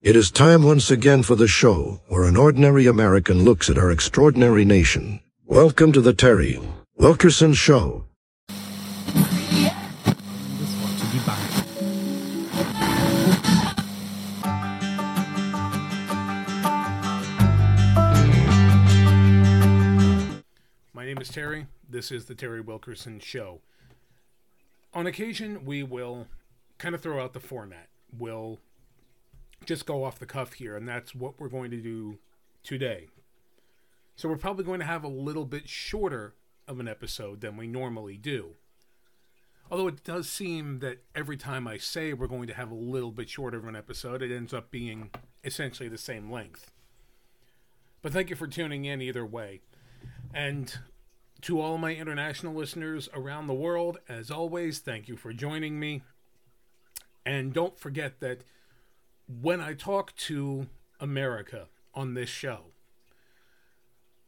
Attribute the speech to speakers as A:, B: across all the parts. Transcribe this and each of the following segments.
A: It is time once again for the show where an ordinary American looks at our extraordinary nation. Welcome to the Terry Wilkerson Show.
B: My name is Terry. This is the Terry Wilkerson Show. On occasion, we will kind of throw out the format. We'll just go off the cuff here, and that's what we're going to do today. So, we're probably going to have a little bit shorter of an episode than we normally do. Although it does seem that every time I say we're going to have a little bit shorter of an episode, it ends up being essentially the same length. But thank you for tuning in either way. And to all my international listeners around the world, as always, thank you for joining me. And don't forget that when I talk to America on this show,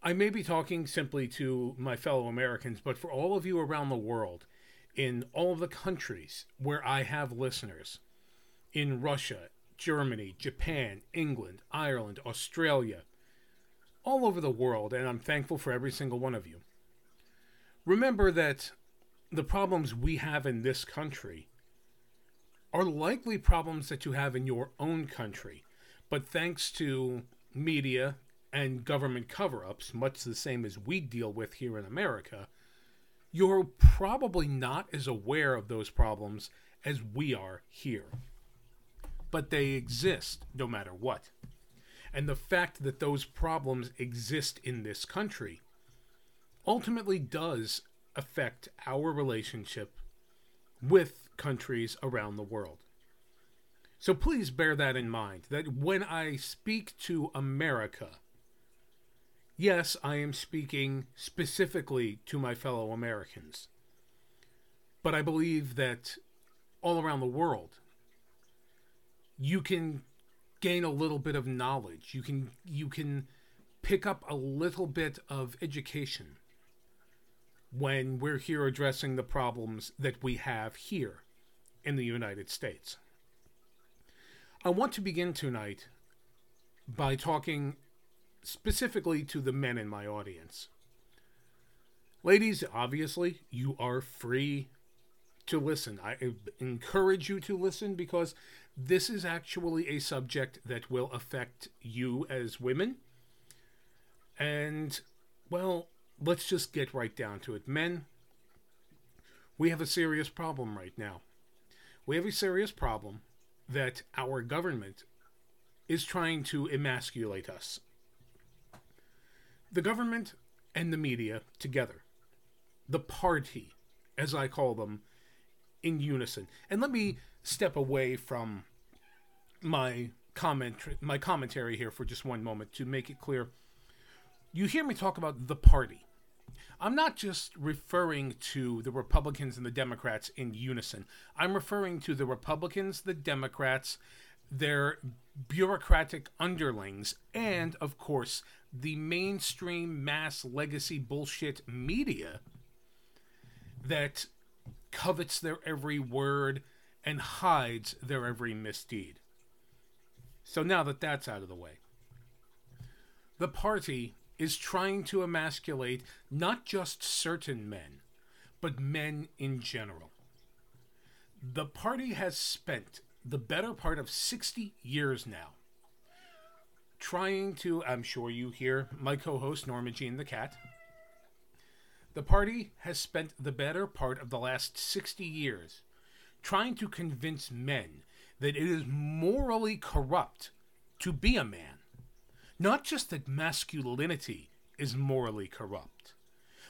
B: I may be talking simply to my fellow Americans, but for all of you around the world, in all of the countries where I have listeners, in Russia, Germany, Japan, England, Ireland, Australia, all over the world, and I'm thankful for every single one of you. Remember that the problems we have in this country are likely problems that you have in your own country, but thanks to media and government cover ups, much the same as we deal with here in America, you're probably not as aware of those problems as we are here. But they exist no matter what. And the fact that those problems exist in this country ultimately does affect our relationship with countries around the world. So please bear that in mind that when I speak to America, yes, I am speaking specifically to my fellow Americans. But I believe that all around the world, you can gain a little bit of knowledge. You can you can pick up a little bit of education when we're here addressing the problems that we have here in the United States. I want to begin tonight by talking specifically to the men in my audience. Ladies, obviously, you are free to listen. I encourage you to listen because this is actually a subject that will affect you as women. And, well, let's just get right down to it. Men, we have a serious problem right now. We have a serious problem that our government is trying to emasculate us. The government and the media together, the party, as I call them, in unison. And let me step away from my comment my commentary here for just one moment to make it clear. You hear me talk about the party. I'm not just referring to the Republicans and the Democrats in unison. I'm referring to the Republicans, the Democrats, their bureaucratic underlings, and, of course, the mainstream mass legacy bullshit media that covets their every word and hides their every misdeed. So now that that's out of the way, the party is trying to emasculate not just certain men, but men in general. The party has spent the better part of 60 years now trying to, I'm sure you hear my co host Norma Jean the Cat. The party has spent the better part of the last 60 years trying to convince men that it is morally corrupt to be a man not just that masculinity is morally corrupt,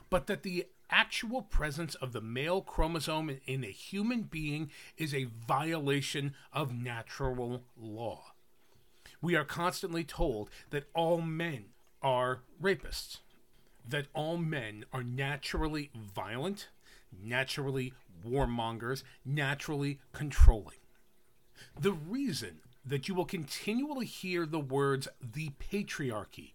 B: but that the actual presence of the male chromosome in a human being is a violation of natural law. We are constantly told that all men are rapists, that all men are naturally violent, naturally warmongers, naturally controlling. The reason that you will continually hear the words the patriarchy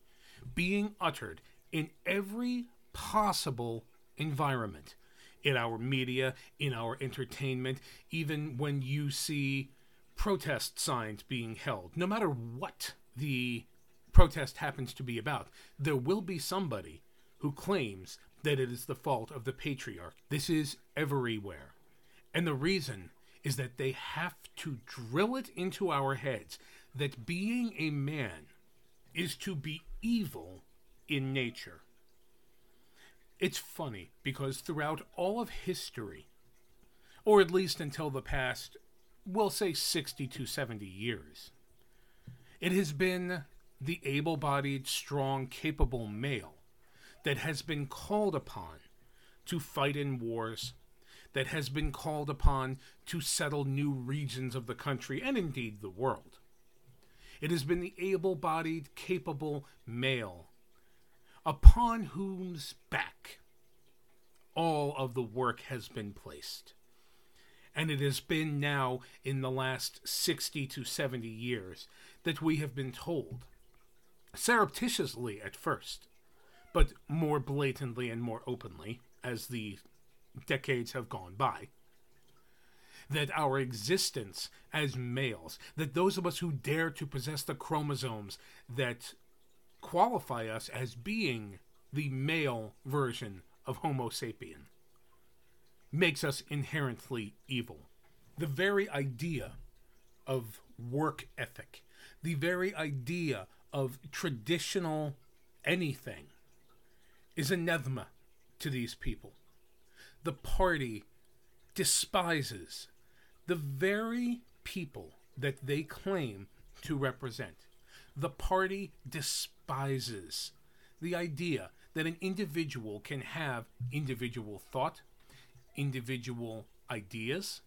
B: being uttered in every possible environment in our media, in our entertainment, even when you see protest signs being held, no matter what the protest happens to be about, there will be somebody who claims that it is the fault of the patriarch. This is everywhere. And the reason is that they have to drill it into our heads that being a man is to be evil in nature. It's funny because throughout all of history, or at least until the past, we'll say 60 to 70 years, it has been the able bodied, strong, capable male that has been called upon to fight in wars, that has been called upon to settle new regions of the country and indeed the world. It has been the able bodied, capable male upon whose back all of the work has been placed. And it has been now in the last 60 to 70 years that we have been told, surreptitiously at first, but more blatantly and more openly as the decades have gone by, that our existence as males, that those of us who dare to possess the chromosomes that qualify us as being the male version of Homo sapien, makes us inherently evil. The very idea of work ethic, the very idea of traditional anything, is anathema to these people. The party despises the very people that they claim to represent. The party despises the idea that an individual can have individual thought, individual ideas.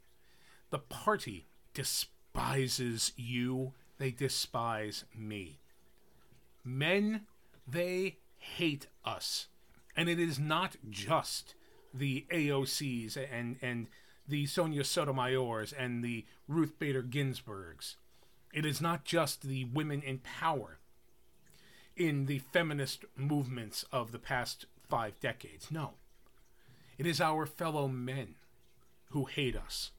B: The party despises you, they despise me. Men, they hate us. And it is not just the AOCs and, and the Sonia Sotomayors and the Ruth Bader Ginsburgs. It is not just the women in power in the feminist movements of the past five decades. No. It is our fellow men who hate us.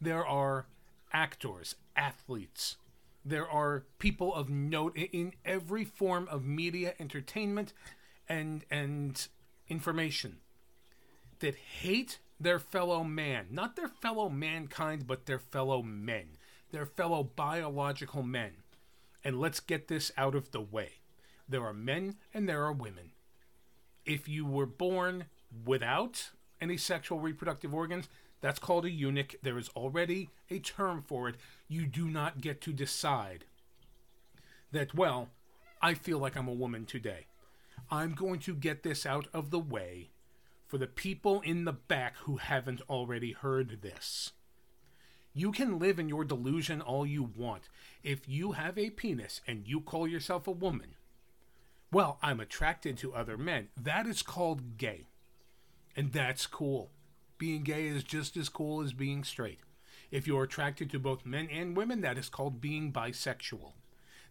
B: There are actors, athletes, there are people of note in every form of media entertainment and and information that hate their fellow man, not their fellow mankind, but their fellow men, their fellow biological men. And let's get this out of the way. There are men and there are women. If you were born without any sexual reproductive organs, that's called a eunuch. There is already a term for it. You do not get to decide that, well, I feel like I'm a woman today. I'm going to get this out of the way for the people in the back who haven't already heard this. You can live in your delusion all you want. If you have a penis and you call yourself a woman, well, I'm attracted to other men. That is called gay. And that's cool. Being gay is just as cool as being straight. If you're attracted to both men and women, that is called being bisexual.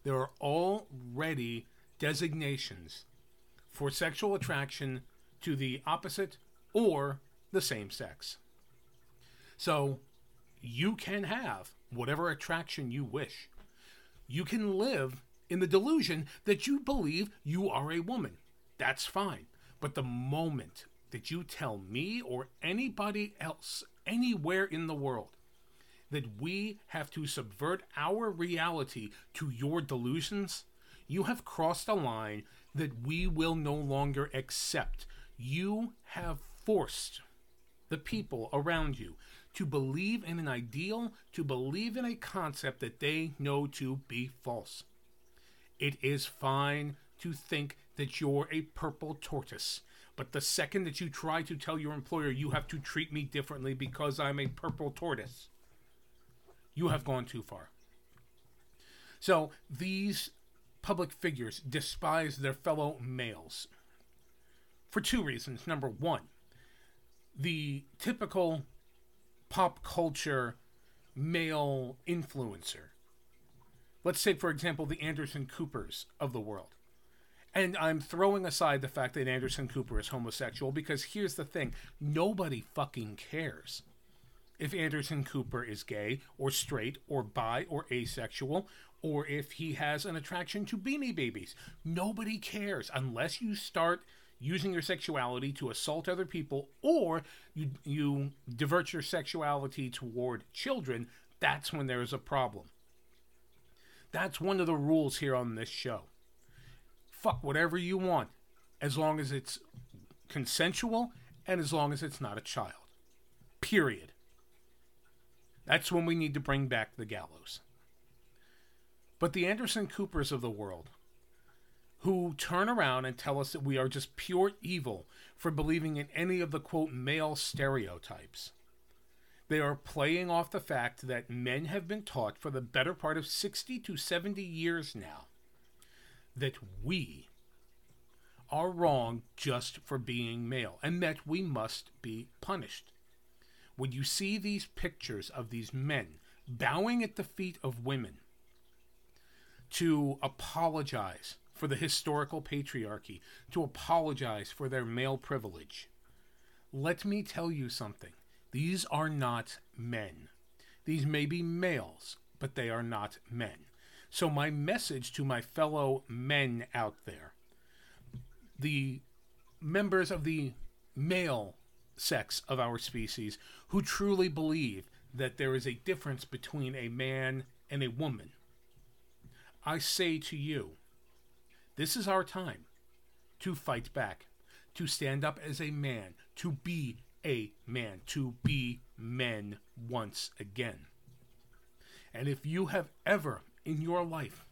B: There are already designations for sexual attraction to the opposite or the same sex. So you can have whatever attraction you wish. You can live in the delusion that you believe you are a woman. That's fine. But the moment that you tell me or anybody else anywhere in the world that we have to subvert our reality to your delusions, you have crossed a line that we will no longer accept. You have forced the people around you to believe in an ideal, to believe in a concept that they know to be false. It is fine to think that you're a purple tortoise, but the second that you try to tell your employer you have to treat me differently because I'm a purple tortoise, you have gone too far. So these public figures despise their fellow males for two reasons. Number one, the typical pop culture male influencer. Let's say, for example, the Anderson Coopers of the world. And I'm throwing aside the fact that Anderson Cooper is homosexual because here's the thing nobody fucking cares. if Anderson Cooper is gay or straight or bi or asexual or if he has an attraction to beanie babies. Nobody cares unless you start using your sexuality to assault other people or you you divert your sexuality toward children, that's when there is a problem. That's one of the rules here on this show. Fuck whatever you want as long as it's consensual and as long as it's not a child. Period. That's when we need to bring back the gallows. But the Anderson Coopers of the world, who turn around and tell us that we are just pure evil for believing in any of the quote male stereotypes. They are playing off the fact that men have been taught for the better part of 60 to 70 years now that we are wrong just for being male and that we must be punished. When you see these pictures of these men bowing at the feet of women to apologize for the historical patriarchy, to apologize for their male privilege. Let me tell you something. These are not men. These may be males, but they are not men. So, my message to my fellow men out there the members of the male sex of our species who truly believe that there is a difference between a man and a woman I say to you, this is our time to fight back, to stand up as a man, to be a man, to be men once again. And if you have ever in your life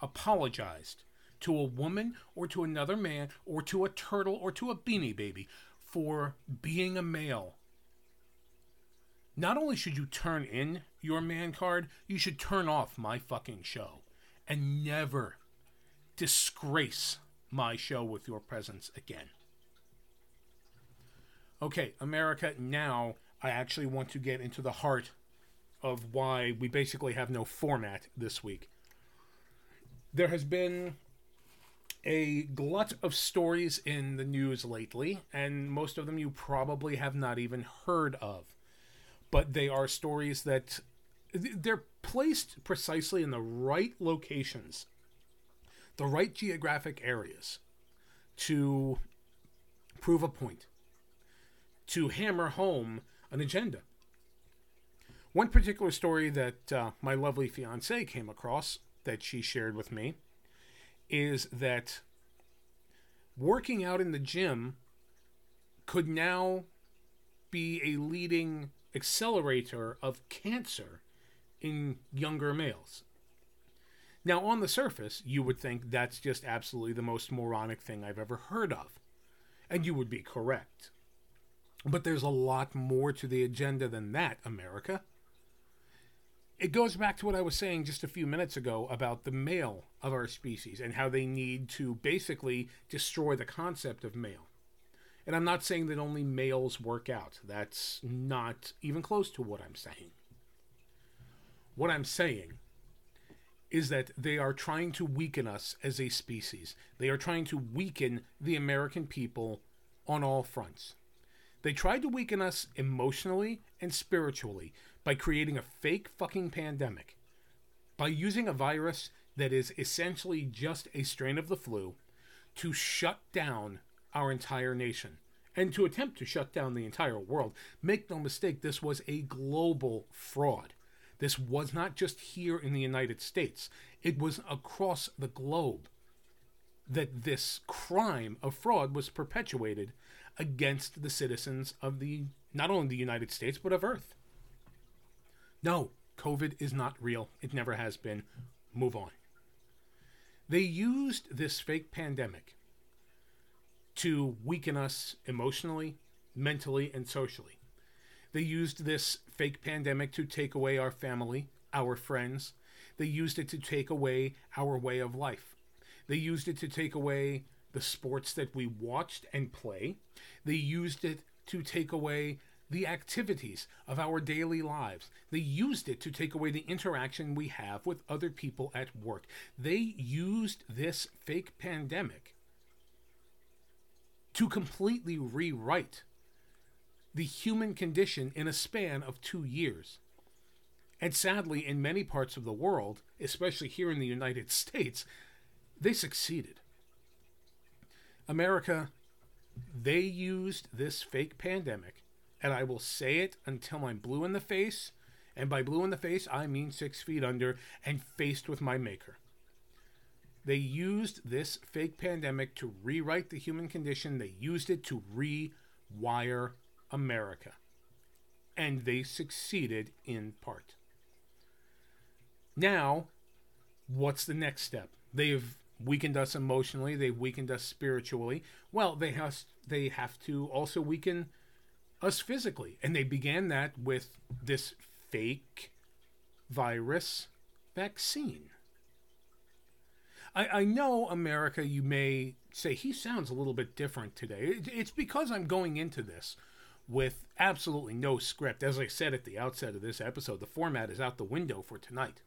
B: apologized to a woman or to another man or to a turtle or to a beanie baby for being a male, not only should you turn in your man card, you should turn off my fucking show and never disgrace my show with your presence again. Okay, America, now I actually want to get into the heart of why we basically have no format this week. There has been a glut of stories in the news lately, and most of them you probably have not even heard of. But they are stories that they're placed precisely in the right locations, the right geographic areas to prove a point, to hammer home an agenda. One particular story that uh, my lovely fiance came across that she shared with me is that working out in the gym could now be a leading accelerator of cancer in younger males. Now, on the surface, you would think that's just absolutely the most moronic thing I've ever heard of. And you would be correct. But there's a lot more to the agenda than that, America. It goes back to what I was saying just a few minutes ago about the male of our species and how they need to basically destroy the concept of male. And I'm not saying that only males work out. That's not even close to what I'm saying. What I'm saying is that they are trying to weaken us as a species. They are trying to weaken the American people on all fronts. They tried to weaken us emotionally and spiritually by creating a fake fucking pandemic, by using a virus that is essentially just a strain of the flu to shut down our entire nation and to attempt to shut down the entire world. Make no mistake, this was a global fraud. This was not just here in the United States, it was across the globe that this crime of fraud was perpetuated against the citizens of the not only the United States but of Earth. No, COVID is not real. It never has been. Move on. They used this fake pandemic to weaken us emotionally, mentally, and socially. They used this fake pandemic to take away our family, our friends. They used it to take away our way of life. They used it to take away the sports that we watched and play. They used it to take away the activities of our daily lives. They used it to take away the interaction we have with other people at work. They used this fake pandemic to completely rewrite the human condition in a span of two years. And sadly, in many parts of the world, especially here in the United States, they succeeded. America, they used this fake pandemic, and I will say it until I'm blue in the face, and by blue in the face, I mean six feet under and faced with my maker. They used this fake pandemic to rewrite the human condition. They used it to rewire America. And they succeeded in part. Now, what's the next step? They've weakened us emotionally, they've weakened us spiritually. Well, they have they have to also weaken us physically. And they began that with this fake virus vaccine. I, I know America, you may say he sounds a little bit different today. It, it's because I'm going into this with absolutely no script. As I said at the outset of this episode, the format is out the window for tonight.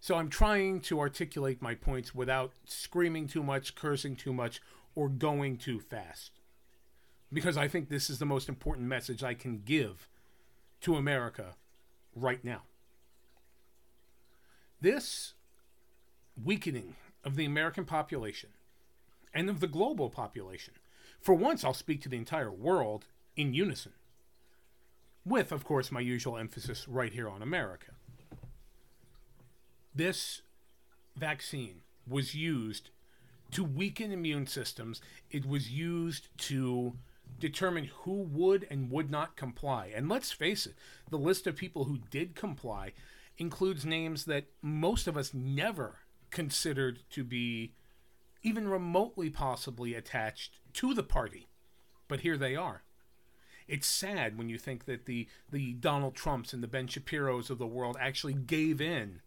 B: So I'm trying to articulate my points without screaming too much, cursing too much, or going too fast. Because I think this is the most important message I can give to America right now. This weakening of the American population and of the global population for once, I'll speak to the entire world in unison, with, of course, my usual emphasis right here on America. This vaccine was used to weaken immune systems, it was used to determine who would and would not comply. And let's face it, the list of people who did comply includes names that most of us never considered to be even remotely possibly attached to the party. But here they are. It's sad when you think that the, the Donald Trumps and the Ben Shapiro's of the world actually gave in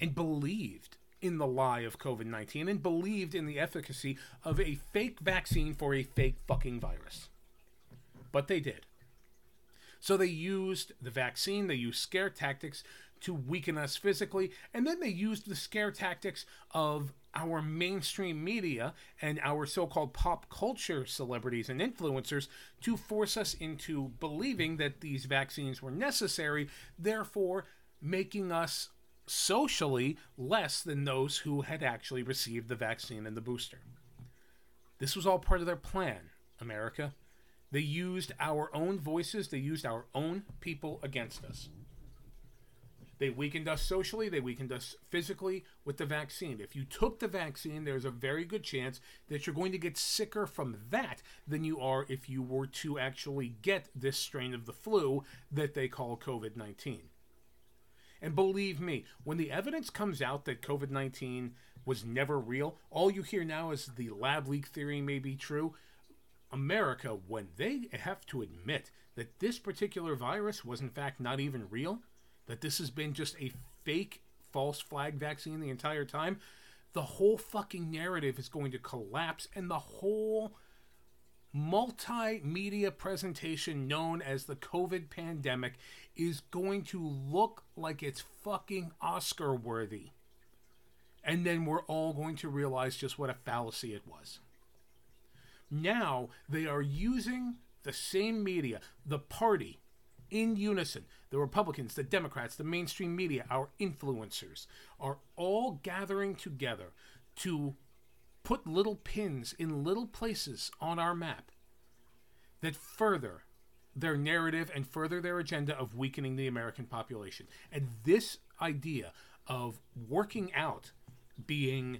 B: and believed in the lie of COVID 19 and believed in the efficacy of a fake vaccine for a fake fucking virus. But they did. So they used the vaccine, they used scare tactics to weaken us physically, and then they used the scare tactics of our mainstream media and our so called pop culture celebrities and influencers to force us into believing that these vaccines were necessary, therefore making us socially less than those who had actually received the vaccine and the booster. This was all part of their plan, America. They used our own voices, they used our own people against us. They weakened us socially, they weakened us physically with the vaccine. If you took the vaccine, there's a very good chance that you're going to get sicker from that than you are if you were to actually get this strain of the flu that they call COVID 19. And believe me, when the evidence comes out that COVID 19 was never real, all you hear now is the lab leak theory may be true. America, when they have to admit that this particular virus was in fact not even real, that this has been just a fake false flag vaccine the entire time, the whole fucking narrative is going to collapse and the whole multimedia presentation known as the COVID pandemic is going to look like it's fucking Oscar worthy. And then we're all going to realize just what a fallacy it was. Now they are using the same media, the party, in unison. The Republicans, the Democrats, the mainstream media, our influencers are all gathering together to put little pins in little places on our map that further their narrative and further their agenda of weakening the American population. And this idea of working out being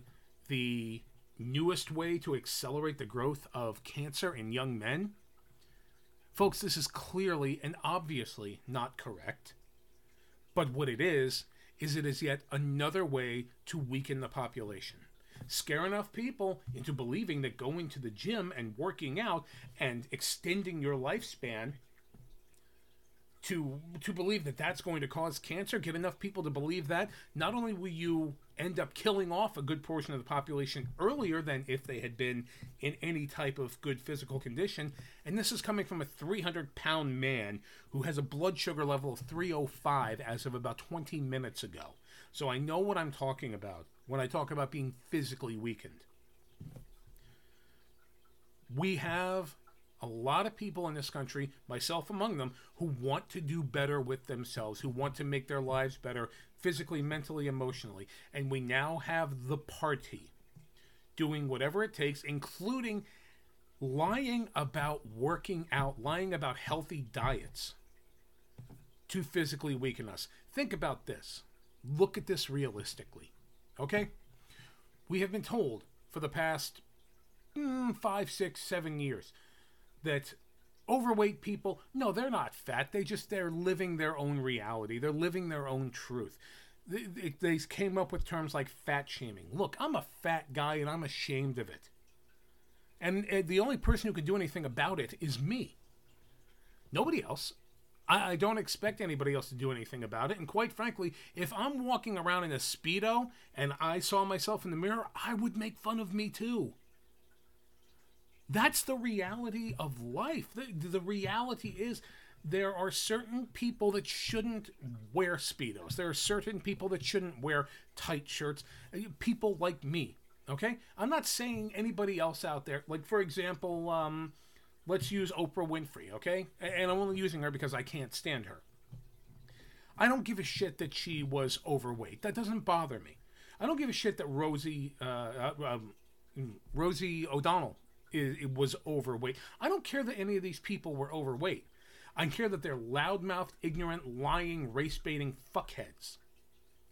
B: the newest way to accelerate the growth of cancer in young men Folks, this is clearly and obviously not correct. But what it is, is it is yet another way to weaken the population. Scare enough people into believing that going to the gym and working out and extending your lifespan to to believe that that's going to cause cancer get enough people to believe that not only will you end up killing off a good portion of the population earlier than if they had been in any type of good physical condition. And this is coming from a 300 pound man who has a blood sugar level of 305 as of about 20 minutes ago. So i know what i'm talking about when i talk about being physically weakened. We have a lot of people in this country, myself among them, who want to do better with themselves, who want to make their lives better physically, mentally, emotionally. And we now have the party doing whatever it takes, including lying about working out, lying about healthy diets to physically weaken us. Think about this. Look at this realistically. Okay? We have been told for the past mm, five, six, seven years that overweight people. No they're not fat. They just they're living their own reality. They're living their own truth. They, they, came up with terms like fat shaming. Look i'm a fat guy and i'm ashamed of it. And the only person who can do anything about it is me. Nobody else. I, I don't expect anybody else to do anything about it. And quite frankly if i'm walking around in a speedo and i saw myself in the mirror i would make fun of me too that's the reality of life. The, the reality is there are certain people that shouldn't wear Speedos. There are certain people that shouldn't wear tight shirts. People like me. Okay? I'm not saying anybody else out there. Like, for example, um, let's use Oprah Winfrey, okay? And I'm only using her because I can't stand her. I don't give a shit that she was overweight. That doesn't bother me. I don't give a shit that Rosie, uh, uh, um, Rosie O'Donnell it was overweight. I don't care that any of these people were overweight. I care that they're loudmouthed, ignorant, lying, race baiting fuckheads.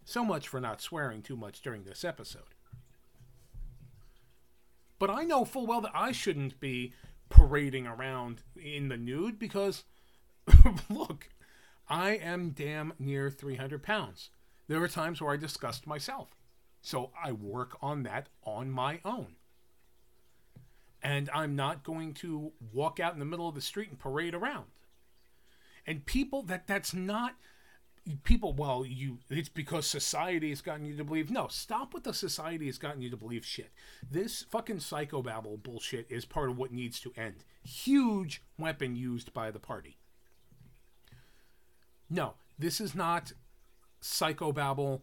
B: So much for not swearing too much during this episode. But I know full well that I shouldn't be parading around in the nude because, look, I am damn near 300 pounds. There are times where I disgust myself. So I work on that on my own and I'm not going to walk out in the middle of the street and parade around. And people that that's not people well you it's because society has gotten you to believe no stop with the society has gotten you to believe shit. This fucking psychobabble bullshit is part of what needs to end. Huge weapon used by the party. No this is not psychobabble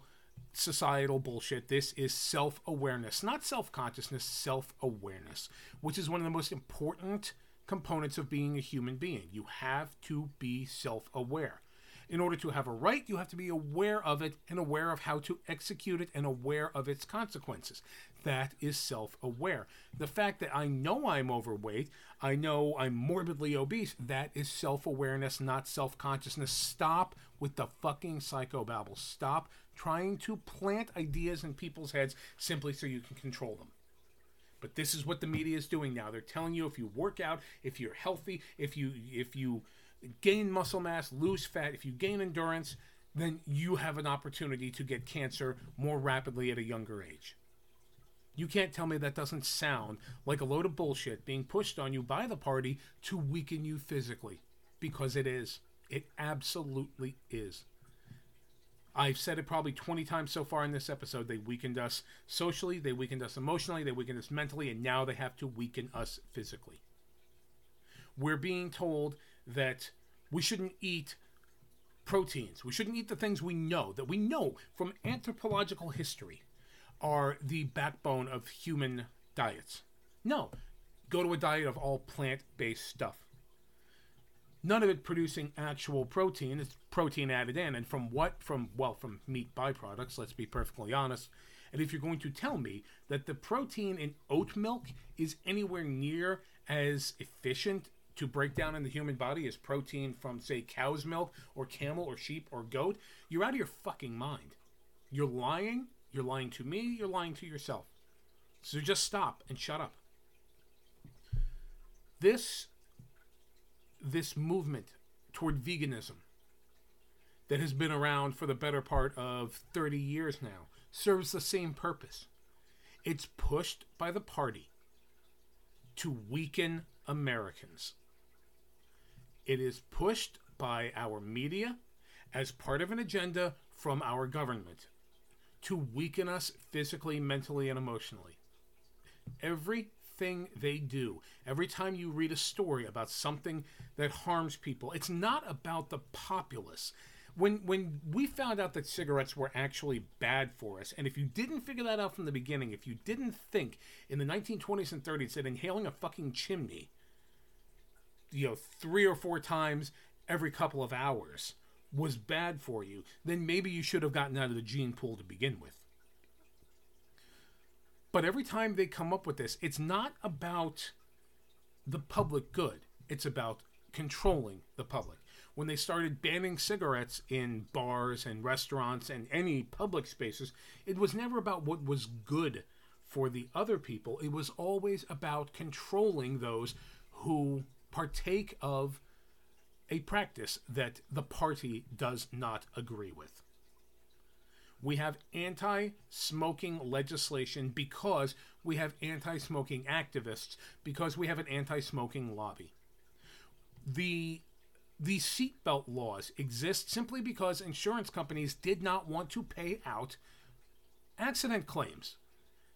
B: societal bullshit. This is self awareness, not self consciousness, self awareness, which is one of the most important components of being a human being. You have to be self aware. In order to have a right, you have to be aware of it and aware of how to execute it and aware of its consequences. That is self aware. The fact that I know I'm overweight, I know I'm morbidly obese, that is self awareness, not self consciousness. Stop with the fucking psychobabble. Stop trying to plant ideas in people's heads simply so you can control them. But this is what the media is doing now. They're telling you if you work out, if you're healthy, if you if you gain muscle mass, lose fat, if you gain endurance, then you have an opportunity to get cancer more rapidly at a younger age. You can't tell me that doesn't sound like a load of bullshit being pushed on you by the party to weaken you physically. Because it is. It absolutely is. I've said it probably 20 times so far in this episode. They weakened us socially, they weakened us emotionally, they weakened us mentally, and now they have to weaken us physically. We're being told that we shouldn't eat proteins. We shouldn't eat the things we know, that we know from anthropological history are the backbone of human diets. No, go to a diet of all plant based stuff none of it producing actual protein. It's protein added in. And from what? From, well, from meat byproducts, let's be perfectly honest. And if you're going to tell me that the protein in oat milk is anywhere near as efficient to break down in the human body as protein from, say, cow's milk or camel or sheep or goat, you're out of your fucking mind. You're lying. You're lying to me. You're lying to yourself. So just stop and shut up. This this movement toward veganism that has been around for the better part of 30 years now serves the same purpose. It's pushed by the party to weaken Americans. It is pushed by our media as part of an agenda from our government to weaken us physically, mentally, and emotionally. Every everything they do, every time you read a story about something that harms people, it's not about the populace. When when we found out that cigarettes were actually bad for us, and if you didn't figure that out from the beginning, if you didn't think in the 1920s and 30s that inhaling a fucking chimney you know, three or four times every couple of hours was bad for you, then maybe you should have gotten out of the gene pool to begin with. But every time they come up with this, it's not about the public good, it's about controlling the public. When they started banning cigarettes in bars and restaurants and any public spaces, it was never about what was good for the other people. It was always about controlling those who partake of a practice that the party does not agree with. We have anti smoking legislation because we have anti smoking activists, because we have an anti smoking lobby. The the seatbelt laws exist simply because insurance companies did not want to pay out accident claims.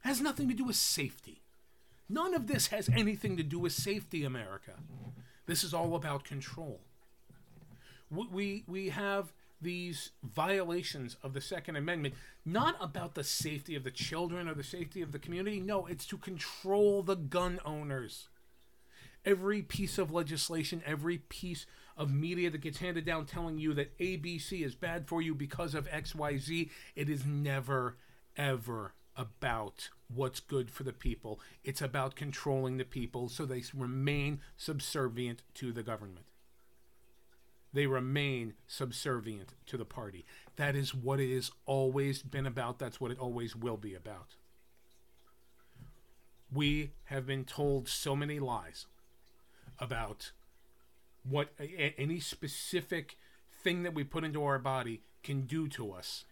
B: It has nothing to do with safety. None of this has anything to do with safety, America. This is all about control. We, we have these violations of the Second Amendment, not about the safety of the children or the safety of the community. No, it's to control the gun owners. Every piece of legislation, every piece of media that gets handed down telling you that ABC is bad for you because of XYZ, it is never, ever about what's good for the people. It's about controlling the people so they remain subservient to the government they remain subservient to the party. That is what it has always been about. That's what it always will be about. We have been told so many lies about what a, any specific thing that we put into our body can do to us.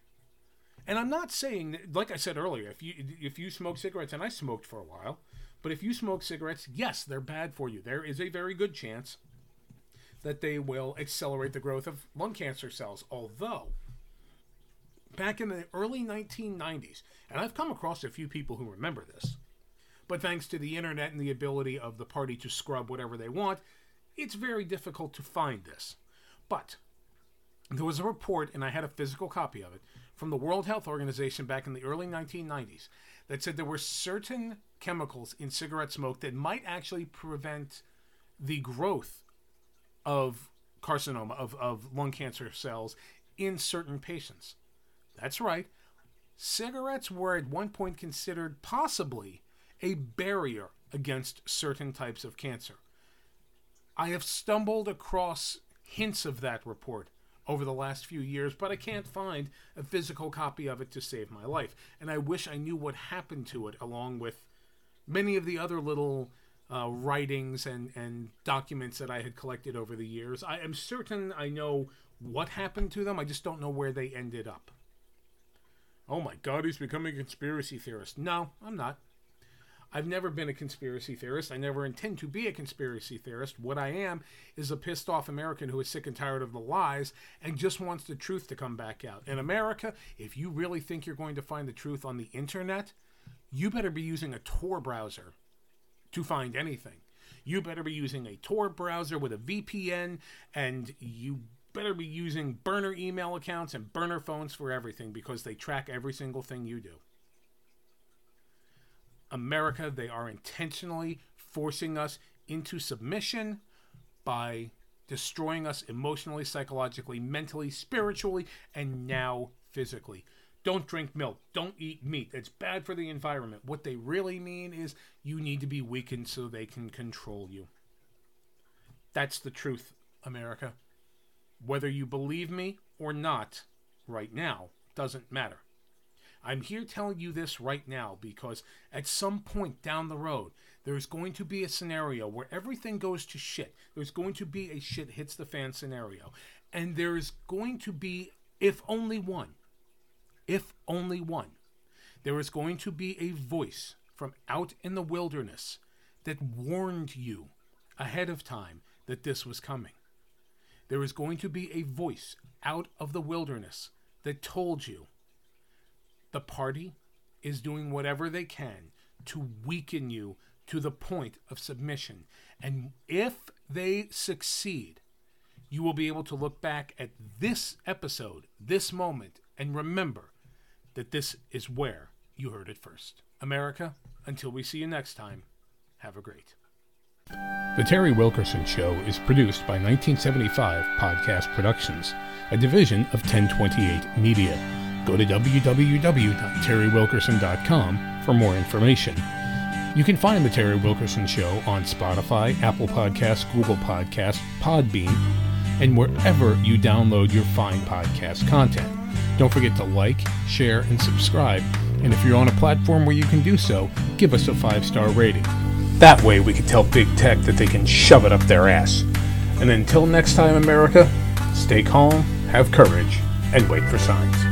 B: And I'm not saying, that, like I said earlier, if you if you smoke cigarettes, and I smoked for a while, but if you smoke cigarettes, yes, they're bad for you. There is a very good chance that they will accelerate the growth of lung cancer cells. Although, back in the early 1990s, and I've come across a few people who remember this, but thanks to the internet and the ability of the party to scrub whatever they want, it's very difficult to find this. But there was a report, and I had a physical copy of it, from the World Health Organization back in the early 1990s that said there were certain chemicals in cigarette smoke that might actually prevent the growth of carcinoma, of, of lung cancer cells in certain patients. That's right. Cigarettes were at one point considered possibly a barrier against certain types of cancer. I have stumbled across hints of that report over the last few years, but I can't find a physical copy of it to save my life. And I wish I knew what happened to it, along with many of the other little uh, writings and, and documents that I had collected over the years. I am certain I know what happened to them, I just don't know where they ended up. Oh my god, he's becoming a conspiracy theorist. No, I'm not. I've never been a conspiracy theorist. I never intend to be a conspiracy theorist. What I am is a pissed off American who is sick and tired of the lies and just wants the truth to come back out. In America, if you really think you're going to find the truth on the internet, you better be using a Tor browser to find anything. You better be using a Tor browser with a VPN, and you better be using burner email accounts and burner phones for everything because they track every single thing you do. America, they are intentionally forcing us into submission by destroying us emotionally, psychologically, mentally, spiritually, and now physically. Don't drink milk. Don't eat meat. It's bad for the environment. What they really mean is you need to be weakened so they can control you. That's the truth, America. Whether you believe me or not, right now, doesn't matter. I'm here telling you this right now because at some point down the road, there's going to be a scenario where everything goes to shit. There's going to be a shit hits the fan scenario. And there's going to be, if only one, if only one, there is going to be a voice from out in the wilderness that warned you ahead of time that this was coming. There is going to be a voice out of the wilderness that told you the party is doing whatever they can to weaken you to the point of submission. And if they succeed, you will be able to look back at this episode, this moment, and remember that this is where you heard it first. America, until we see you next time, have a great. The Terry Wilkerson Show is produced by 1975 Podcast Productions, a division of 1028 Media. Go to www.terrywilkerson.com for more information. You can find The Terry Wilkerson Show on Spotify, Apple Podcasts, Google Podcasts, Podbean, and wherever you download your fine podcast content. Don't forget to like, share, and subscribe. And if you're on a platform where you can do so, give us a five star rating. That way we can tell big tech that they can shove it up their ass. And until next time, America, stay calm, have courage, and wait for signs.